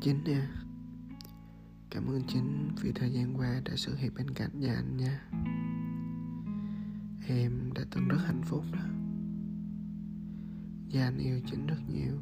Chính nha. Cảm ơn Chính vì thời gian qua đã xuất hiện bên cạnh nhà anh nha. Em đã từng rất hạnh phúc đó. Và anh yêu Chính rất nhiều.